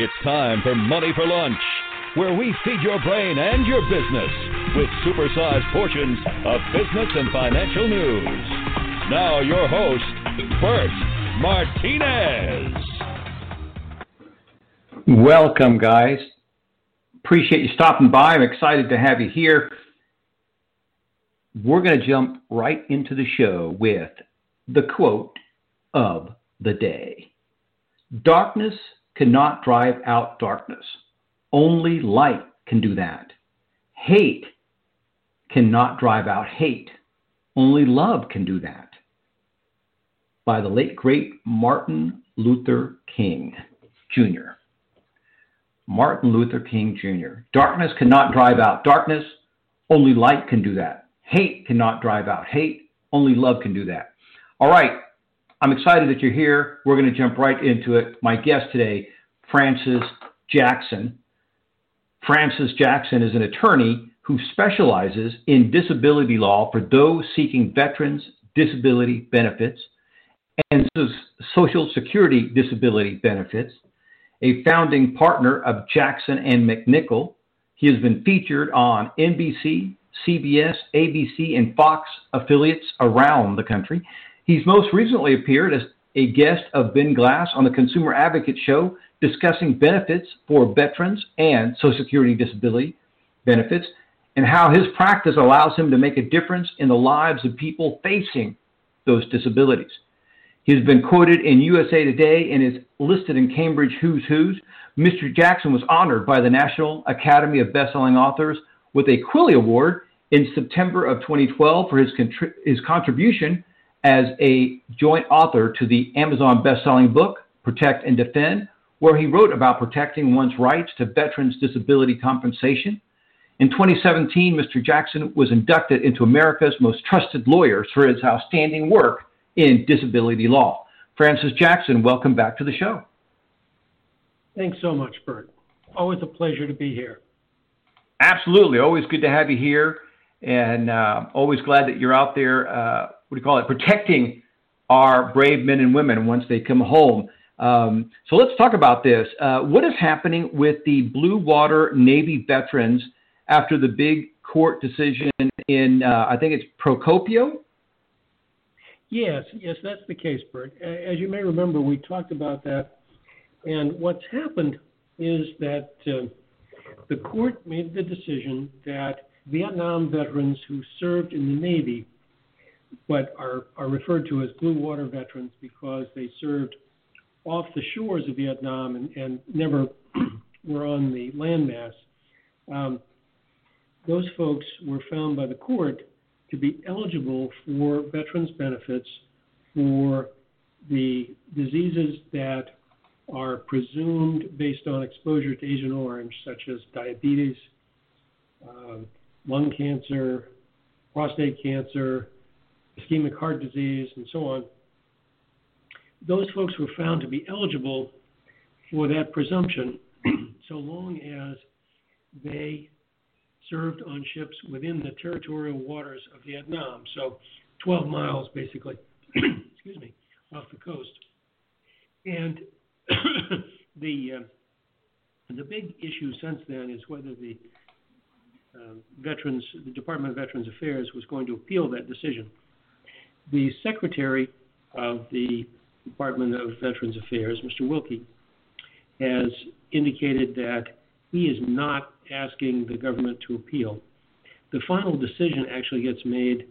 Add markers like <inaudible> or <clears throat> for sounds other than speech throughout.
It's time for Money for Lunch, where we feed your brain and your business with supersized portions of business and financial news. Now, your host, Bert Martinez. Welcome, guys. Appreciate you stopping by. I'm excited to have you here. We're going to jump right into the show with the quote of the day Darkness cannot drive out darkness. Only light can do that. Hate cannot drive out hate. Only love can do that. By the late, great Martin Luther King Jr. Martin Luther King Jr. Darkness cannot drive out darkness. Only light can do that. Hate cannot drive out hate. Only love can do that. All right, I'm excited that you're here. We're going to jump right into it. My guest today, Francis Jackson. Francis Jackson is an attorney who specializes in disability law for those seeking veterans' disability benefits and Social Security disability benefits. A founding partner of Jackson and MacNichol, he has been featured on NBC, CBS, ABC, and Fox affiliates around the country. He's most recently appeared as a guest of Ben Glass on the Consumer Advocate Show discussing benefits for veterans and Social Security disability benefits and how his practice allows him to make a difference in the lives of people facing those disabilities. He's been quoted in USA Today and is listed in Cambridge Who's Who's. Mr. Jackson was honored by the National Academy of Bestselling Authors with a Quilly Award in September of 2012 for his, contri- his contribution as a joint author to the Amazon best-selling book, Protect and Defend, where he wrote about protecting one's rights to veterans' disability compensation. In 2017, Mr. Jackson was inducted into America's Most Trusted Lawyers for his outstanding work in disability law. Francis Jackson, welcome back to the show. Thanks so much, Bert. Always a pleasure to be here. Absolutely. Always good to have you here, and uh, always glad that you're out there uh, what do you call it, protecting our brave men and women once they come home. Um, so let's talk about this. Uh, what is happening with the Blue Water Navy veterans after the big court decision in, uh, I think it's Procopio? Yes, yes, that's the case, Bert. As you may remember, we talked about that. And what's happened is that uh, the court made the decision that Vietnam veterans who served in the Navy but are, are referred to as blue water veterans because they served off the shores of Vietnam and, and never <clears throat> were on the landmass. Um, those folks were found by the court to be eligible for veterans benefits for the diseases that are presumed based on exposure to Agent Orange, such as diabetes, um, lung cancer, prostate cancer, ischemic heart disease, and so on, those folks were found to be eligible for that presumption <clears throat> so long as they served on ships within the territorial waters of Vietnam, so 12 miles basically, <clears throat> excuse me, off the coast. And <clears throat> the uh, the big issue since then is whether the uh, veterans, the Department of Veterans Affairs, was going to appeal that decision the Secretary of the Department of Veterans Affairs, Mr. Wilkie, has indicated that he is not asking the government to appeal. The final decision actually gets made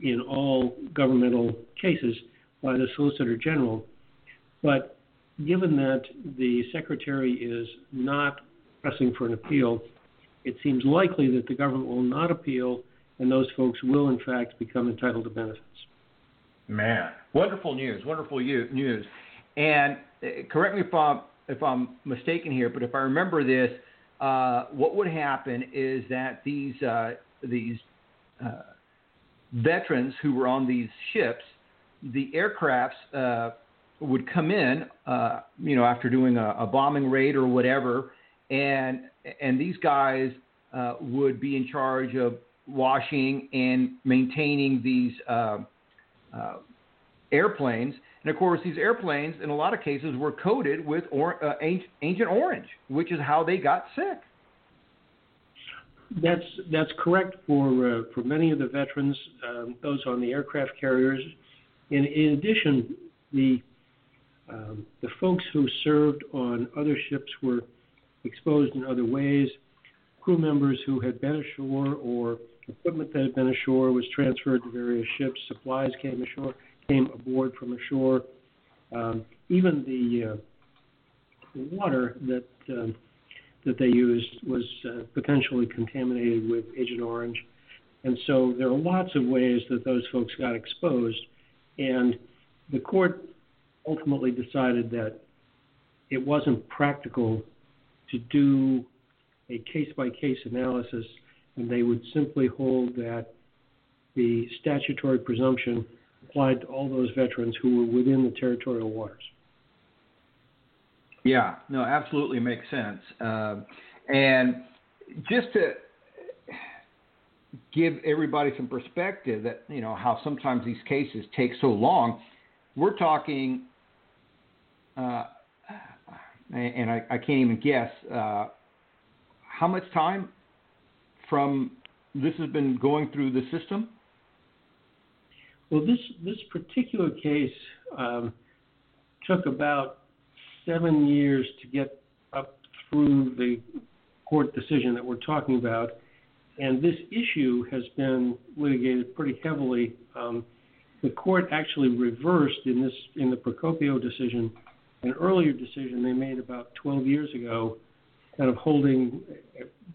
in all governmental cases by the Solicitor General, but given that the Secretary is not pressing for an appeal, it seems likely that the government will not appeal and those folks will, in fact, become entitled to benefits. Man, wonderful news, wonderful news. And uh, correct me if I'm if I'm mistaken here, but if I remember this, uh, what would happen is that these uh, these uh, veterans who were on these ships, the aircrafts uh, would come in, uh, you know, after doing a, a, bombing raid or whatever, and and these guys would be in charge of washing and maintaining these uh, airplanes. And of course, these airplanes, in a lot of cases, were coated with or, uh, Agent Orange, which is how they got sick. That's that's correct for uh, for many of the veterans, um, those on the aircraft carriers. In, in addition, the um, the folks who served on other ships were exposed in other ways. Crew members who had been ashore or equipment that had been ashore was transferred to various ships. Supplies came ashore, came aboard from ashore. Um, even the, uh, water that um, that they used was uh, potentially contaminated with Agent Orange. And so there are lots of ways that those folks got exposed. And the court ultimately decided that it wasn't practical to do a case by case analysis, and they would simply hold that the statutory presumption applied to all those veterans who were within the territorial waters. Yeah, no, absolutely makes sense. Uh, and just to give everybody some perspective that you know how sometimes these cases take so long, we're talking, uh, and I, I, can't even guess uh, how much time from this has been going through the system. Well, this this particular case um, took about seven years to get up through the court decision that we're talking about, and this issue has been litigated pretty heavily. Um, the court actually reversed in this in the Procopio decision an earlier decision they made about 12 years ago, kind of holding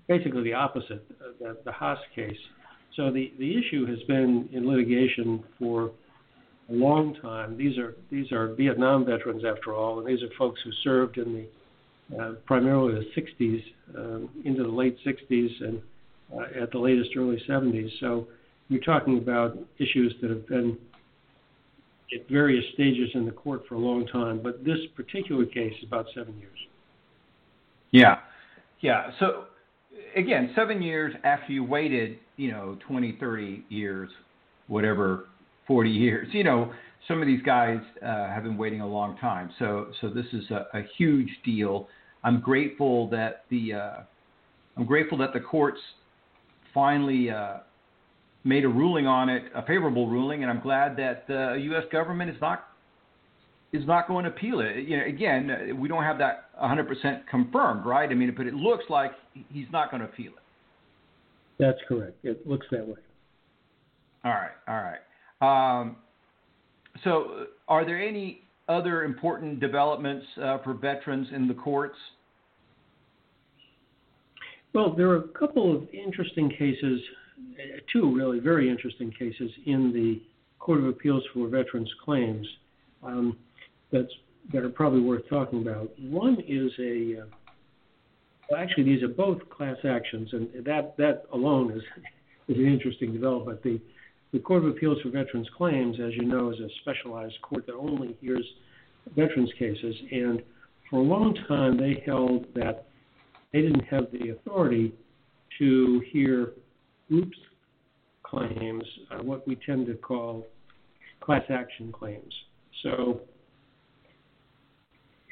basically the opposite, uh, the, the Haas case. So the, the issue has been in litigation for a long time. These are these are Vietnam veterans, after all, and these are folks who served in the uh, primarily the 60s um, into the late 60s and uh, at the latest early 70s. So you're talking about issues that have been at various stages in the court for a long time, but this particular case is about seven years. Yeah, yeah. So again, seven years after you waited, you know, 20, 30 years, whatever 40 years. You know, some of these guys uh, have been waiting a long time. So, so this is a, a huge deal. I'm grateful that the uh, I'm grateful that the courts finally uh, made a ruling on it, a favorable ruling, and I'm glad that the U.S. government is not is not going to appeal it. You know, again, we don't have that 100% confirmed, right? I mean, but it looks like he's not going to appeal it. That's correct. It looks that way. All right, all right. Um, so, are there any other important developments uh, for veterans in the courts? Well, there are a couple of interesting cases, two really very interesting cases in the Court of Appeals for Veterans Claims um, that's, that are probably worth talking about. One is a, uh, well, actually, these are both class actions, and that, that alone is, <laughs> is an interesting development. The, the Court of Appeals for Veterans Claims, as you know, is a specialized court that only hears veterans cases. And for a long time, they held that they didn't have the authority to hear groups claims, uh, what we tend to call class action claims. So,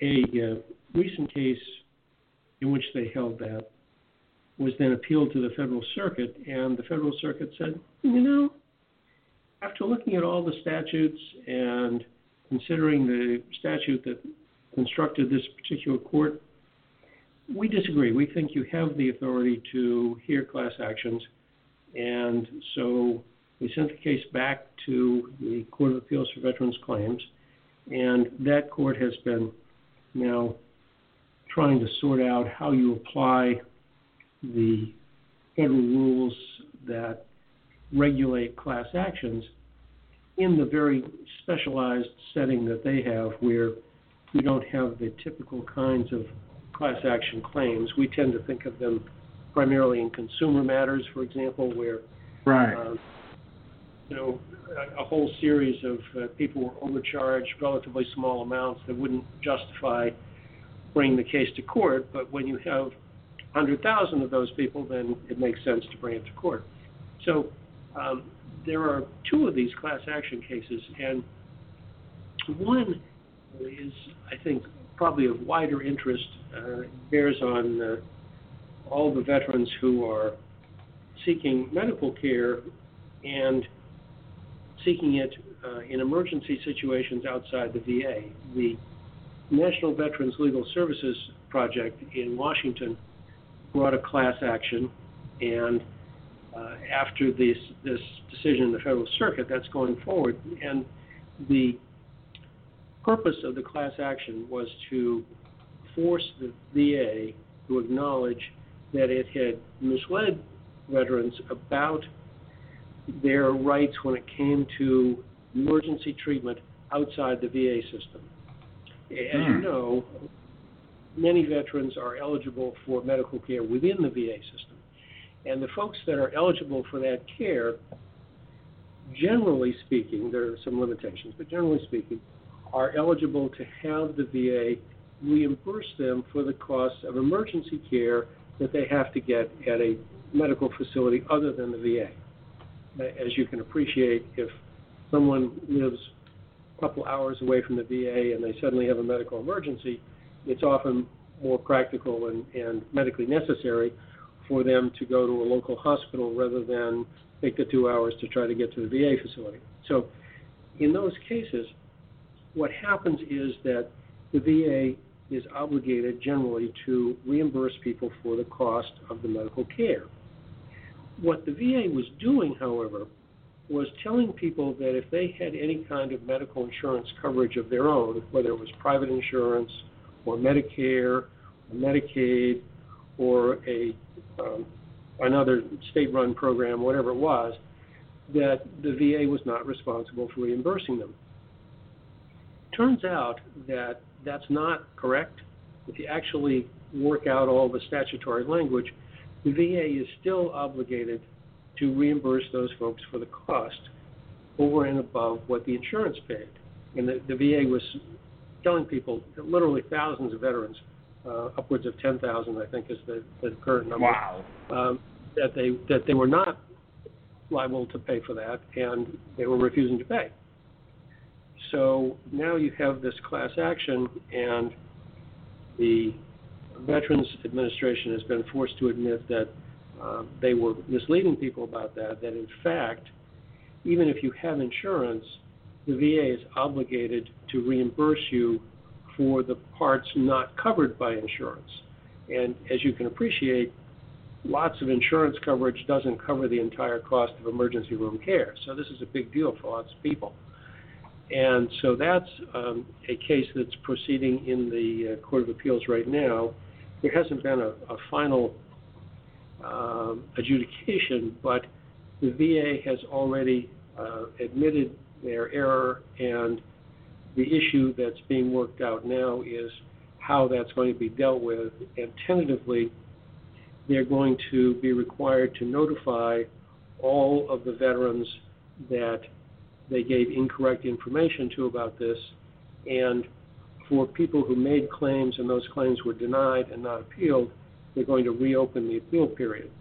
a uh, recent case in which they held that was then appealed to the Federal Circuit, and the Federal Circuit said, you know, after looking at all the statutes and considering the statute that constructed this particular court, we disagree. We think you have the authority to hear class actions, and so we sent the case back to the Court of Appeals for Veterans Claims, and that court has been now trying to sort out how you apply the federal rules that regulate class actions in the very specialized setting that they have where we don't have the typical kinds of class action claims. We tend to think of them primarily in consumer matters, for example, where right. Uh, you know a, whole series of uh, people were overcharged relatively small amounts that wouldn't justify bringing the case to court. But when you have 100,000 of those people, then it makes sense to bring it to court. So um, there are two of these class action cases, and One is, I think, probably of wider interest, uh, bears on uh, all the veterans who are seeking medical care and seeking it uh, in emergency situations outside the VA. The National Veterans Legal Services Project in Washington brought a class action, and uh, after this this decision in the Federal Circuit, that's going forward. And the purpose of the class action was to force the VA to acknowledge that it had misled veterans about their rights when it came to emergency treatment outside the VA system. As you hmm. know, many veterans are eligible for medical care within the VA system. And the folks that are eligible for that care, generally speaking, there are some limitations, but generally speaking, are eligible to have the VA reimburse them for the costs of emergency care that they have to get at a medical facility other than the VA. As you can appreciate, if someone lives a couple hours away from the VA and they suddenly have a medical emergency, it's often more practical and, and medically necessary for them to go to a local hospital rather than take the two hours to try to get to the VA facility. So, in those cases, what happens is that the VA is obligated generally to reimburse people for the cost of the medical care. What the VA was doing, however, was telling people that if they had any kind of medical insurance coverage of their own, whether it was private insurance or Medicare or Medicaid or a um, another state-run program, whatever it was, that the VA was not responsible for reimbursing them. Turns out that that's not correct. If you actually work out all the statutory language, the VA is still obligated to reimburse those folks for the cost over and above what the insurance paid. And the, the VA was telling people, literally thousands of veterans, uh, upwards of 10,000, I think, is the, the current number. Wow. Um, that they that they were not liable to pay for that, and they were refusing to pay. So now you have this class action, and the Veterans Administration has been forced to admit that uh, they were misleading people about that, that in fact, even if you have insurance, the VA is obligated to reimburse you for the parts not covered by insurance. And as you can appreciate, lots of insurance coverage doesn't cover the entire cost of emergency room care. So this is a big deal for lots of people. And so that's um, a case that's proceeding in the uh, Court of Appeals right now. There hasn't been a, a final um, adjudication, but the VA has already uh, admitted their error, and the issue that's being worked out now is how that's going to be dealt with. And tentatively, they're going to be required to notify all of the veterans that they gave incorrect information to about this. And for people who made claims and those claims were denied and not appealed, they're going to reopen the appeal period.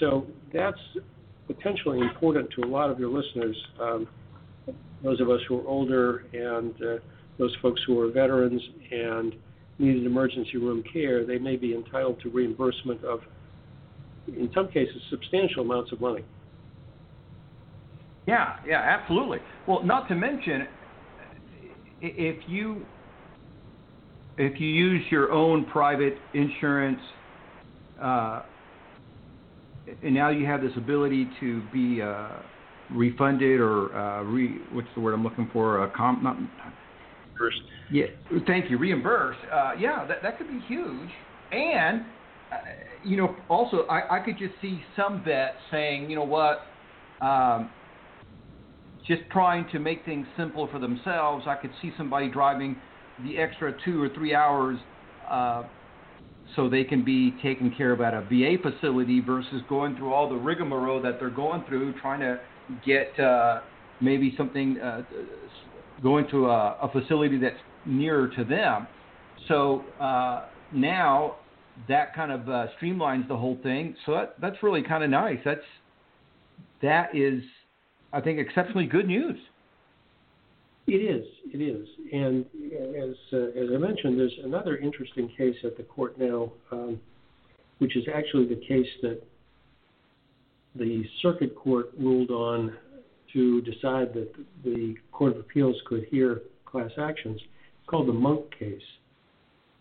So that's potentially important to a lot of your listeners, um, those of us who are older and uh, those folks who are veterans and needed emergency room care, they may be entitled to reimbursement of, in some cases, substantial amounts of money. Yeah, yeah, absolutely. Well, not to mention, if you if you use your own private insurance, uh, and now you have this ability to be uh, refunded or uh, re, what's the word I'm looking for? A com, not, First. Yeah, thank you. Reimbursed. Uh, yeah, that that could be huge. And uh, you know, also I, I could just see some vets saying, you know what, um, just trying to make things simple for themselves. I could see somebody driving the extra two or three hours uh, so they can be taken care of at a VA facility versus going through all the rigmarole that they're going through trying to get uh, maybe something uh, going to a, a, facility that's nearer to them. So uh, now that kind of uh, streamlines the whole thing. So that, that's really kind of nice. That's that is I think, exceptionally good news. It is. It is. And as uh, as I mentioned, there's another interesting case at the court now, um, which is actually the case that the circuit court ruled on to decide that the Court of Appeals could hear class actions. It's called the Monk case.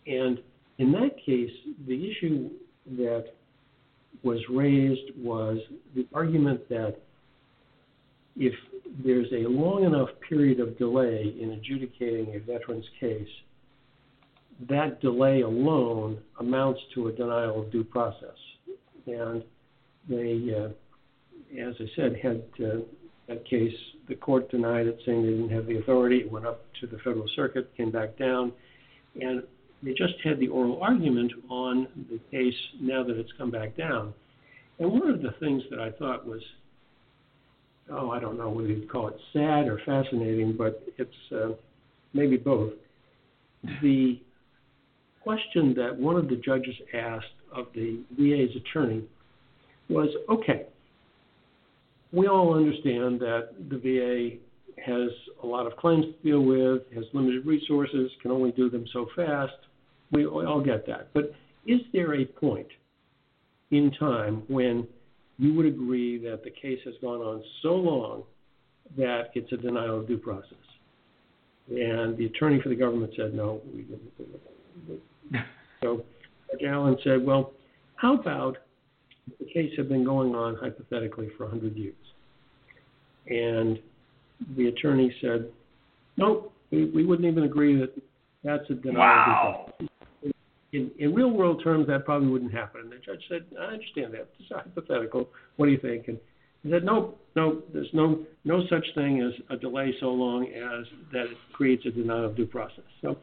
And in that case, the issue that was raised was the argument that if there's a long enough period of delay in adjudicating a veteran's case, that delay alone amounts to a denial of due process. And they, uh, as I said, had uh, that case, the court denied it, saying they didn't have the authority. It went up to the Federal Circuit, came back down, and they just had the oral argument on the case now that it's come back down. And one of the things that I thought was, oh, I don't know whether you'd call it sad or fascinating, but it's uh, maybe both. The question that one of the judges asked of the VA's attorney was okay, we all understand that the VA has a lot of claims to deal with, has limited resources, can only do them so fast. We all get that. But is there a point in time when you would agree that the case has gone on so long that it's a denial of due process? And the attorney for the government said, no, we didn't do it. <laughs> so Judge Allen said, well, how about the case had been going on hypothetically for 100 years? And the attorney said, nope, we, we wouldn't even agree that that's a denial wow. of due process. In, real world terms, that probably wouldn't happen. And the judge said, I understand that. It's hypothetical. What do you think? And he said, nope, no, there's no no such thing as a delay so long as that it creates a denial of due process. So,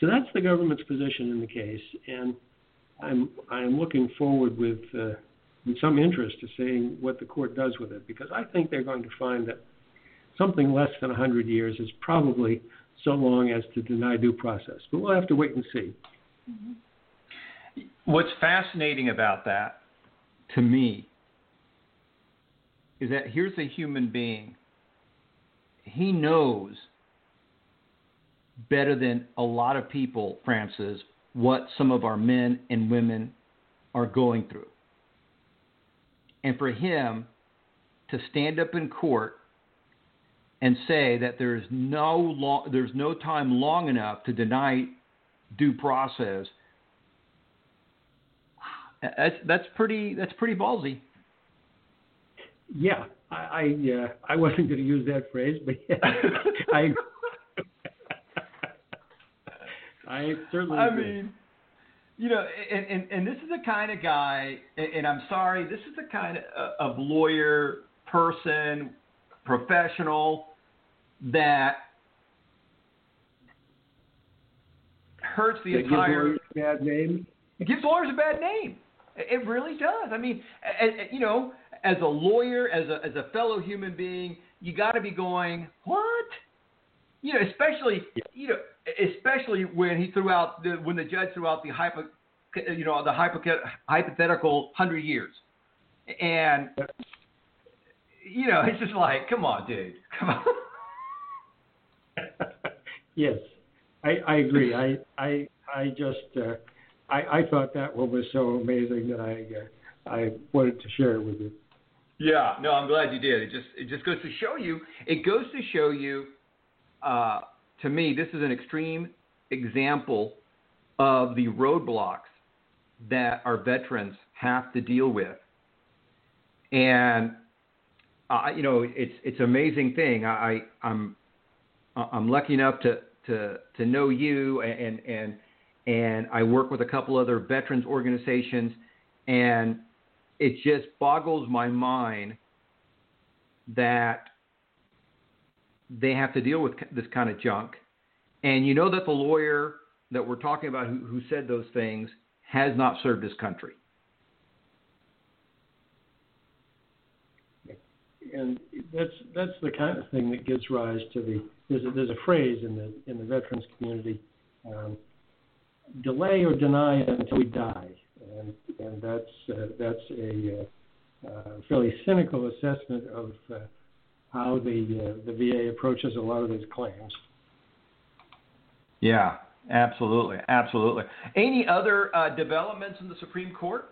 so that's the government's position in the case, and I'm I'm looking forward with uh, with some interest to seeing what the court does with it because I think they're going to find that something less than 100 years is probably so long as to deny due process. But we'll have to wait and see. Mm-hmm. What's fascinating about that to me is that here's a human being. He knows better than a lot of people, Francis, what some of our men and women are going through. And for him to stand up in court and say that there's no long, there's no time long enough to deny due process that's that's pretty that's pretty ballsy. Yeah, I I, uh, I wasn't going to use that phrase, but yeah, I <laughs> I certainly. I agree. mean, you know, and, and and this is the kind of guy, and I'm sorry, this is the kind of, of lawyer, person, professional that hurts the gives entire. lawyers a bad name. It gives lawyers a bad name. It really does. I mean, you know, as a lawyer, as a as a fellow human being, you got to be going, what? You know, especially you know, especially when he threw out the when the judge threw out the hypo, uh, you know, the hypo, hypothetical hundred years, and you know, <laughs> it's just like, come on, dude, come on. <laughs> yes, I, I agree. I I I just uh, I, I thought that one was so amazing that I uh, I wanted to share it with you. Yeah, no, I'm glad you did. It just it just goes to show you. It goes to show you. Uh, to me, this is an extreme example of the roadblocks that our veterans have to deal with, and uh, you know, it's it's an amazing thing. I, I'm I'm lucky enough to to to know you and and and I work with a couple other veterans organizations, and it just boggles my mind that they have to deal with this kind of junk. And you know that the lawyer that we're talking about who, who said those things has not served his country. And that's that's the kind of thing that gives rise to the there's a, there's a phrase in the in the veterans community. Um, delay or deny until we die, and and that's uh, that's a uh, uh, fairly cynical assessment of uh, how the uh, the VA approaches a lot of these claims. Yeah, absolutely, absolutely. Any other uh, developments in the Supreme Court?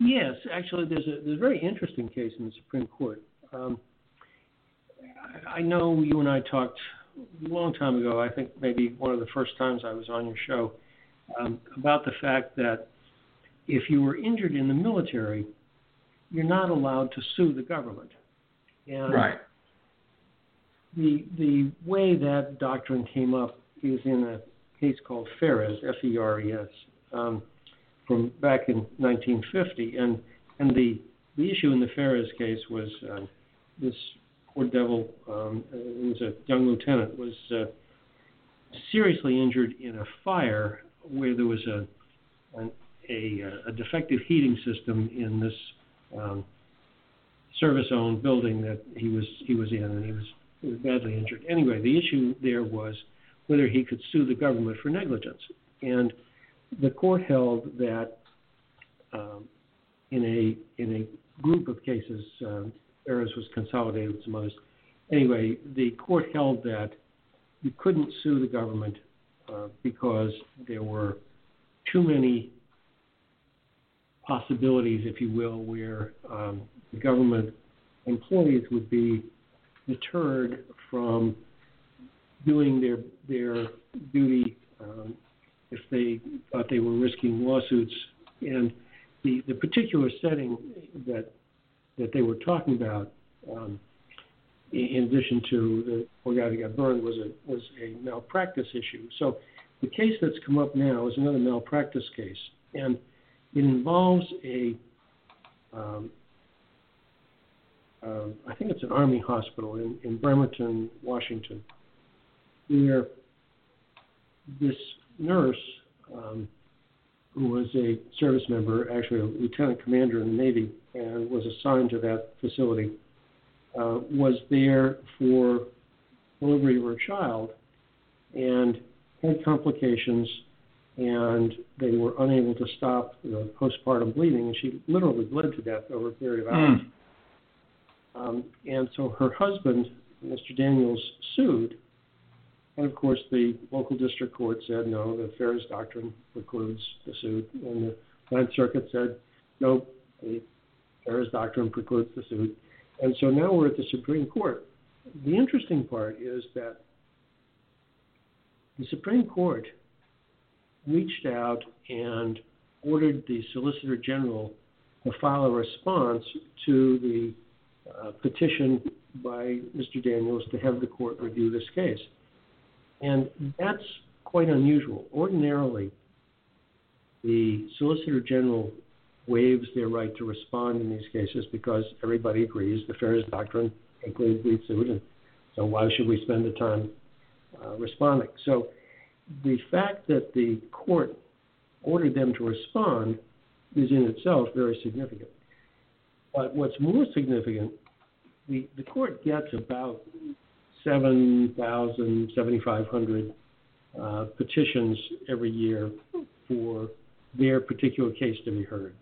Yes, actually, there's a there's a very interesting case in the Supreme Court. Um, I know you and I talked a long time ago. I think maybe one of the first times I was on your show um, about the fact that if you were injured in the military, you're not allowed to sue the government. And right. The the way that doctrine came up is in a case called Feres, F-E-R-E-S, um, from back in 1950, and and the the issue in the Feres case was uh, this poor devil, um, who was a young lieutenant, was uh, seriously injured in a fire where there was a a, a defective heating system in this um, service-owned building that he was he was in, and he was, he was badly injured. Anyway, the issue there was whether he could sue the government for negligence, and the court held that um, in a in a group of cases, um, was consolidated with some others. Anyway, the court held that you couldn't sue the government uh, because there were too many possibilities, if you will, where um, government employees would be deterred from doing their their duty um, if they thought they were risking lawsuits. And the the particular setting that that they were talking about, um, in addition to the poor guy that got burned, was a was a malpractice issue. So the case that's come up now is another malpractice case, and it involves a um, uh, I think it's an Army hospital in, in Bremerton, Washington, where this nurse, um, who was a service member, actually a lieutenant commander in the Navy, and was assigned to that facility, uh, was there for delivery of her child and had complications, and they were unable to stop the postpartum bleeding, and she literally bled to death over a period of hours. Mm. Um, and so her husband, Mr. Daniels, sued. And of course, the local district court said no, the Feres doctrine precludes the suit. And the Ninth Circuit said no, the Feres doctrine precludes the suit. And so now we're at the Supreme Court. The interesting part is that the Supreme Court reached out and ordered the Solicitor General to file a response to the uh, petition by Mr. Daniels to have the court review this case. And that's quite unusual. Ordinarily, the Solicitor General waives their right to respond in these cases because everybody agrees the Feres Doctrine includes lead suit, and so why should we spend the time uh, responding? So the fact that the court ordered them to respond is in itself very significant. But what's more significant, the, the court gets about 7,000, 7,500 uh, petitions every year for their particular case to be heard.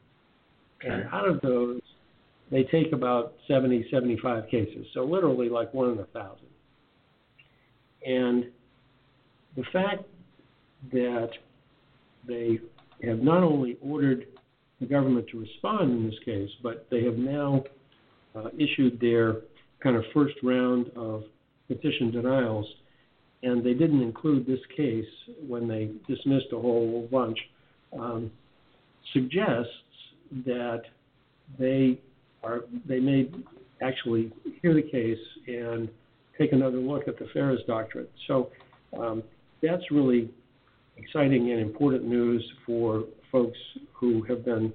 And out of those, they take about 70, 75 cases. So literally like one in a thousand. And the fact that they have not only ordered the government to respond in this case, but they have now uh, issued their kind of first round of petition denials, and they didn't include this case when they dismissed a whole bunch, um, suggests that they are they may actually hear the case and take another look at the Feres doctrine. So um, that's really exciting and important news for folks who have been,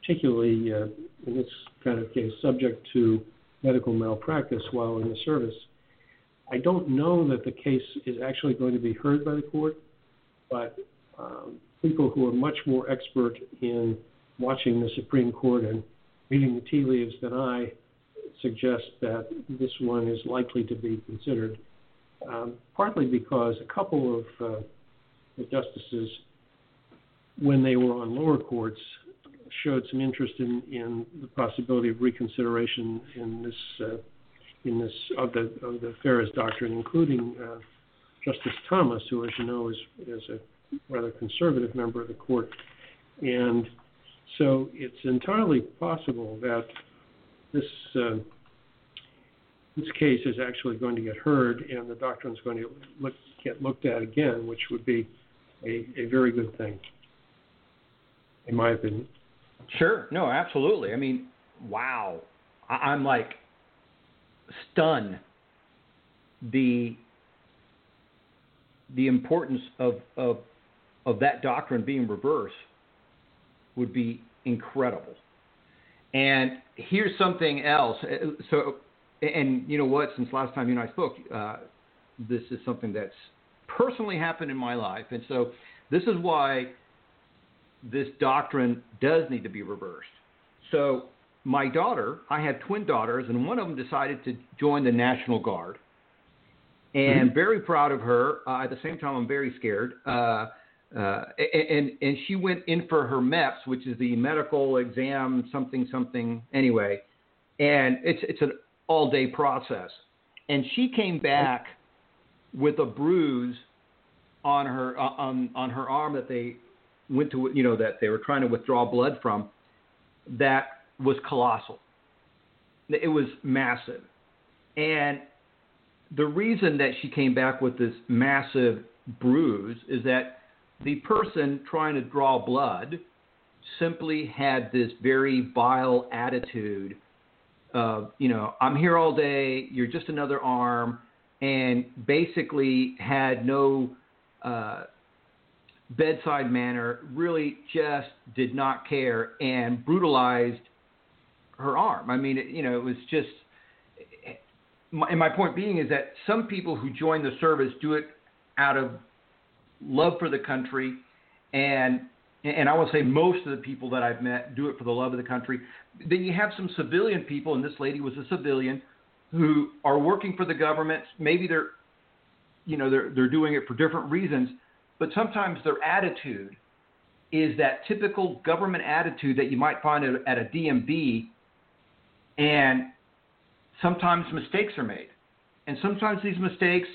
particularly uh, in this kind of case, subject to medical malpractice while in the service. I don't know that the case is actually going to be heard by the court, but um, people who are much more expert in watching the Supreme Court and reading the tea leaves than I suggest that this one is likely to be considered, um, partly because a couple of uh, the justices when they were on lower courts showed some interest in, in the possibility of reconsideration in this uh, in this of the of the Feres doctrine, including uh, Justice Thomas, who, as you know, is is a rather conservative member of the court, and so it's entirely possible that this uh, this case is actually going to get heard, and the doctrine is going to look, get looked at again, which would be a, a very good thing, in my opinion. Sure. No, absolutely. I mean, wow. I, I'm like stunned the the importance of, of of that doctrine being reversed would be incredible. And here's something else. So, and you know what? Since last time you and I spoke, uh, this is something that's personally happened in my life, and so this is why this doctrine does need to be reversed. So, my daughter, I have twin daughters, and one of them decided to join the National Guard. And mm-hmm. very proud of her. Uh, at the same time, I'm very scared. Uh, uh, and and she went in for her MEPS, which is the medical exam, something something. Anyway, and it's it's an all day process. And she came back with a bruise on her uh, on on her arm that they went to you know that they were trying to withdraw blood from. That was colossal. It was massive, and the reason that she came back with this massive bruise is that the person trying to draw blood simply had this very vile attitude of, you know, I'm here all day, you're just another arm, and basically had no uh, bedside manner, really just did not care and brutalized her arm. I mean, it, you know, it was just. And my point being is that some people who join the service do it out of love for the country, and and I would say most of the people that I've met do it for the love of the country. Then you have some civilian people, and this lady was a civilian, who are working for the government. Maybe they're, you know, they're they're doing it for different reasons, but sometimes their attitude is that typical government attitude that you might find at a DMV, and sometimes mistakes are made, and sometimes these mistakes,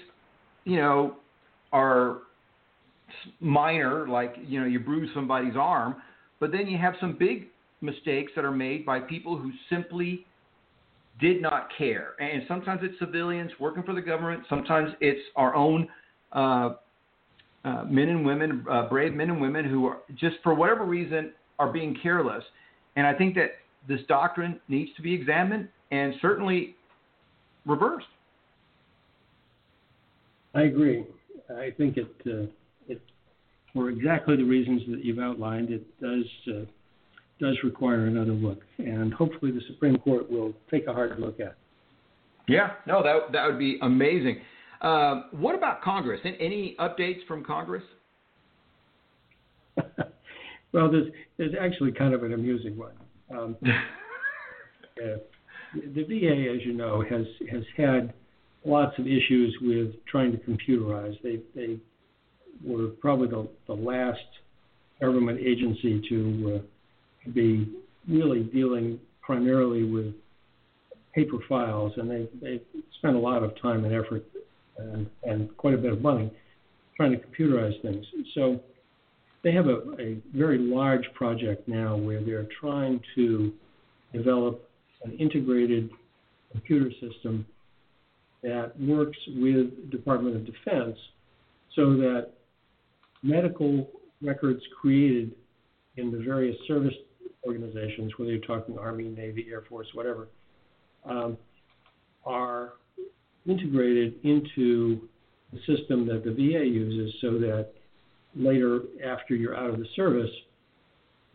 you know, are minor, like you know you bruise somebody's arm, but then you have some big mistakes that are made by people who simply did not care. And sometimes it's civilians working for the government. Sometimes it's our own uh, uh, men and women, uh, brave men and women who are just for whatever reason are being careless. And I think that this doctrine needs to be examined and certainly reversed. I agree. I think it uh, for exactly the reasons that you've outlined, it does uh, does require another look, and hopefully the Supreme Court will take a hard look at. it. Yeah, no, that that would be amazing. Uh, what about Congress? Any updates from Congress? <laughs> well, there's there's actually kind of an amusing one. Um, <laughs> uh, the VA, as you know, has has had lots of issues with trying to computerize. They they were probably the, the last government agency to uh, be really dealing primarily with paper files, and they they spent a lot of time and effort and, and quite a bit of money trying to computerize things. So they have a, a very large project now where they're trying to develop an integrated computer system that works with Department of Defense so that medical records created in the various service organizations, whether you're talking Army, Navy, Air Force, whatever, um, are integrated into the system that the VA uses so that later, after you're out of the service,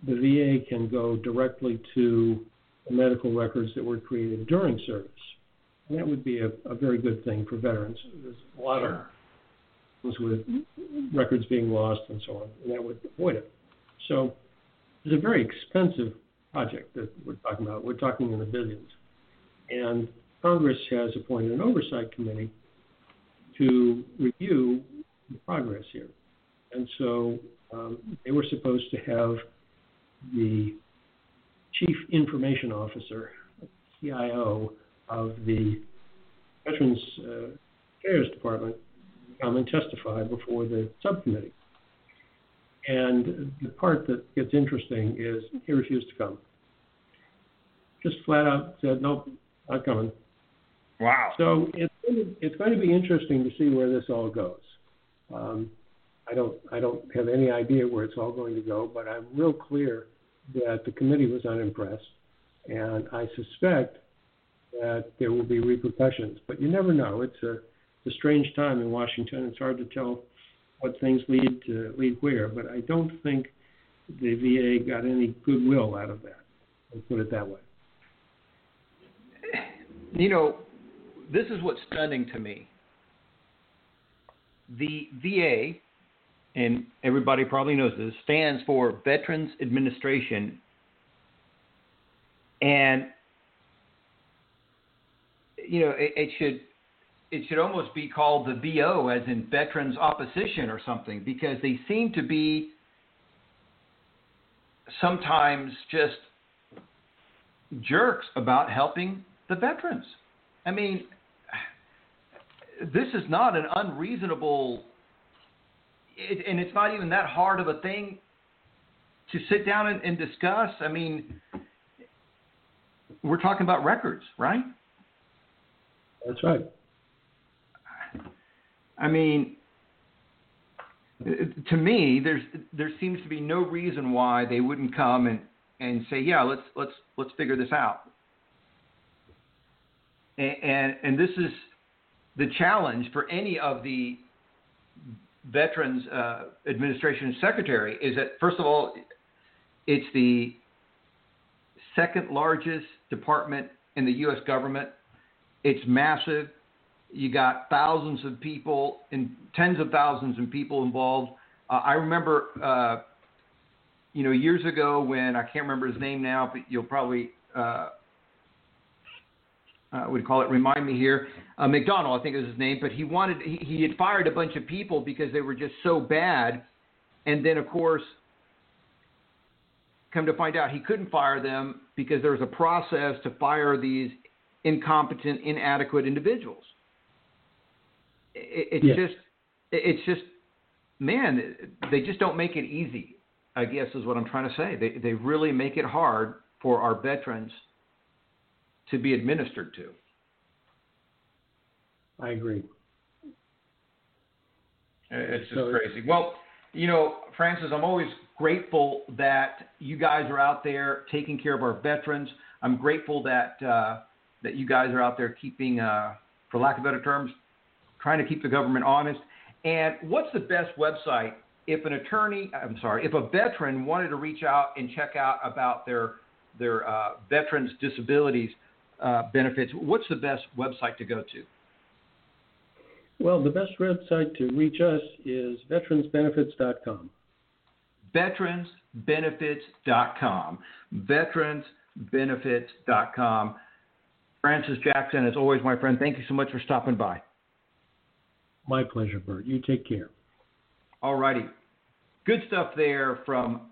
the VA can go directly to the medical records that were created during service. And that would be a, a very good thing for veterans. There's a lot of problems with records being lost and so on, and that would avoid it. So it's a very expensive project that we're talking about. We're talking in the billions. And Congress has appointed an oversight committee to review the progress here. And so um, they were supposed to have the chief information officer, CIO of the Veterans uh, Affairs Department come and testify before the subcommittee. And the part that gets interesting is he refused to come. Just flat out said, nope, I'm not coming. Wow. So it's it's going to be interesting to see where this all goes. Um, I don't I don't have any idea where it's all going to go, but I'm real clear that the committee was unimpressed, and I suspect that there will be repercussions. But you never know. It's a, it's a strange time in Washington. It's hard to tell what things lead to lead where, but I don't think the VA got any goodwill out of that. Let's put it that way. You know, this is what's stunning to me. The VA, and everybody probably knows this, stands for Veterans Administration. And you know, it, it should it should almost be called the VO, as in Veterans Opposition or something, because they seem to be sometimes just jerks about helping the veterans. I mean, this is not an unreasonable, it, and it's not even that hard of a thing to sit down and, and discuss. I mean, we're talking about records, right? That's right. I mean, to me, there's there seems to be no reason why they wouldn't come and, and say, yeah, let's let's let's figure this out. And, and this is the challenge for any of the Veterans uh, Administration Secretary is that first of all, it's the second largest department in the U.S. government. It's massive. You got thousands of people and tens of thousands of people involved. Uh, I remember, uh, you know, years ago when I can't remember his name now, but you'll probably uh, would call it remind me here. Uh, McDonald, I think is his name, but he wanted he, he had fired a bunch of people because they were just so bad, and then of course, come to find out he couldn't fire them because there was a process to fire these incompetent, inadequate individuals. It, it's just it's just man, they just don't make it easy. I guess is what I'm trying to say. They they really make it hard for our veterans to be administered to. I agree. It's just so, crazy. Well, you know, Francis, I'm always grateful that you guys are out there taking care of our veterans. I'm grateful that uh, that you guys are out there keeping, uh, for lack of better terms, trying to keep the government honest. And what's the best website if an attorney, I'm sorry, if a veteran wanted to reach out and check out about their their uh, veterans disabilities uh, benefits, what's the best website to go to? Well, the best website to reach us is veteransbenefits.com. Veteransbenefits.com. Veteransbenefits.com. Francis Jackson, as always, my friend, thank you so much for stopping by. My pleasure, Bert. You take care. All righty. Good stuff there from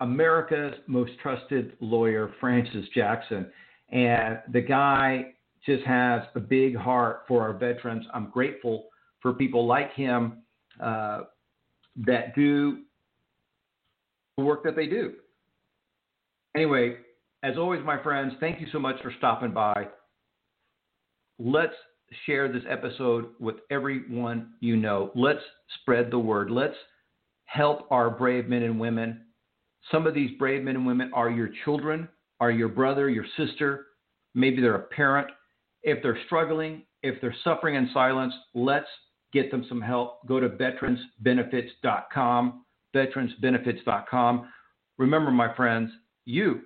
America's most trusted lawyer, Francis Jackson. And the guy just has a big heart for our veterans. I'm grateful for people like him uh, that do the work that they do. Anyway, as always, my friends, thank you so much for stopping by. Let's share this episode with everyone you know. Let's spread the word. Let's help our brave men and women. Some of these brave men and women are your children, are your brother, your sister, maybe they're a parent. If they're struggling, if they're suffering in silence, let's get them some help. Go to veteransbenefits.com, veteransbenefits.com. Remember, my friends, you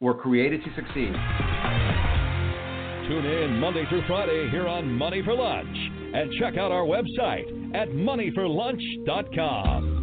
were created to succeed. Tune in Monday through Friday here on Money for Lunch and check out our website at moneyforlunch.com.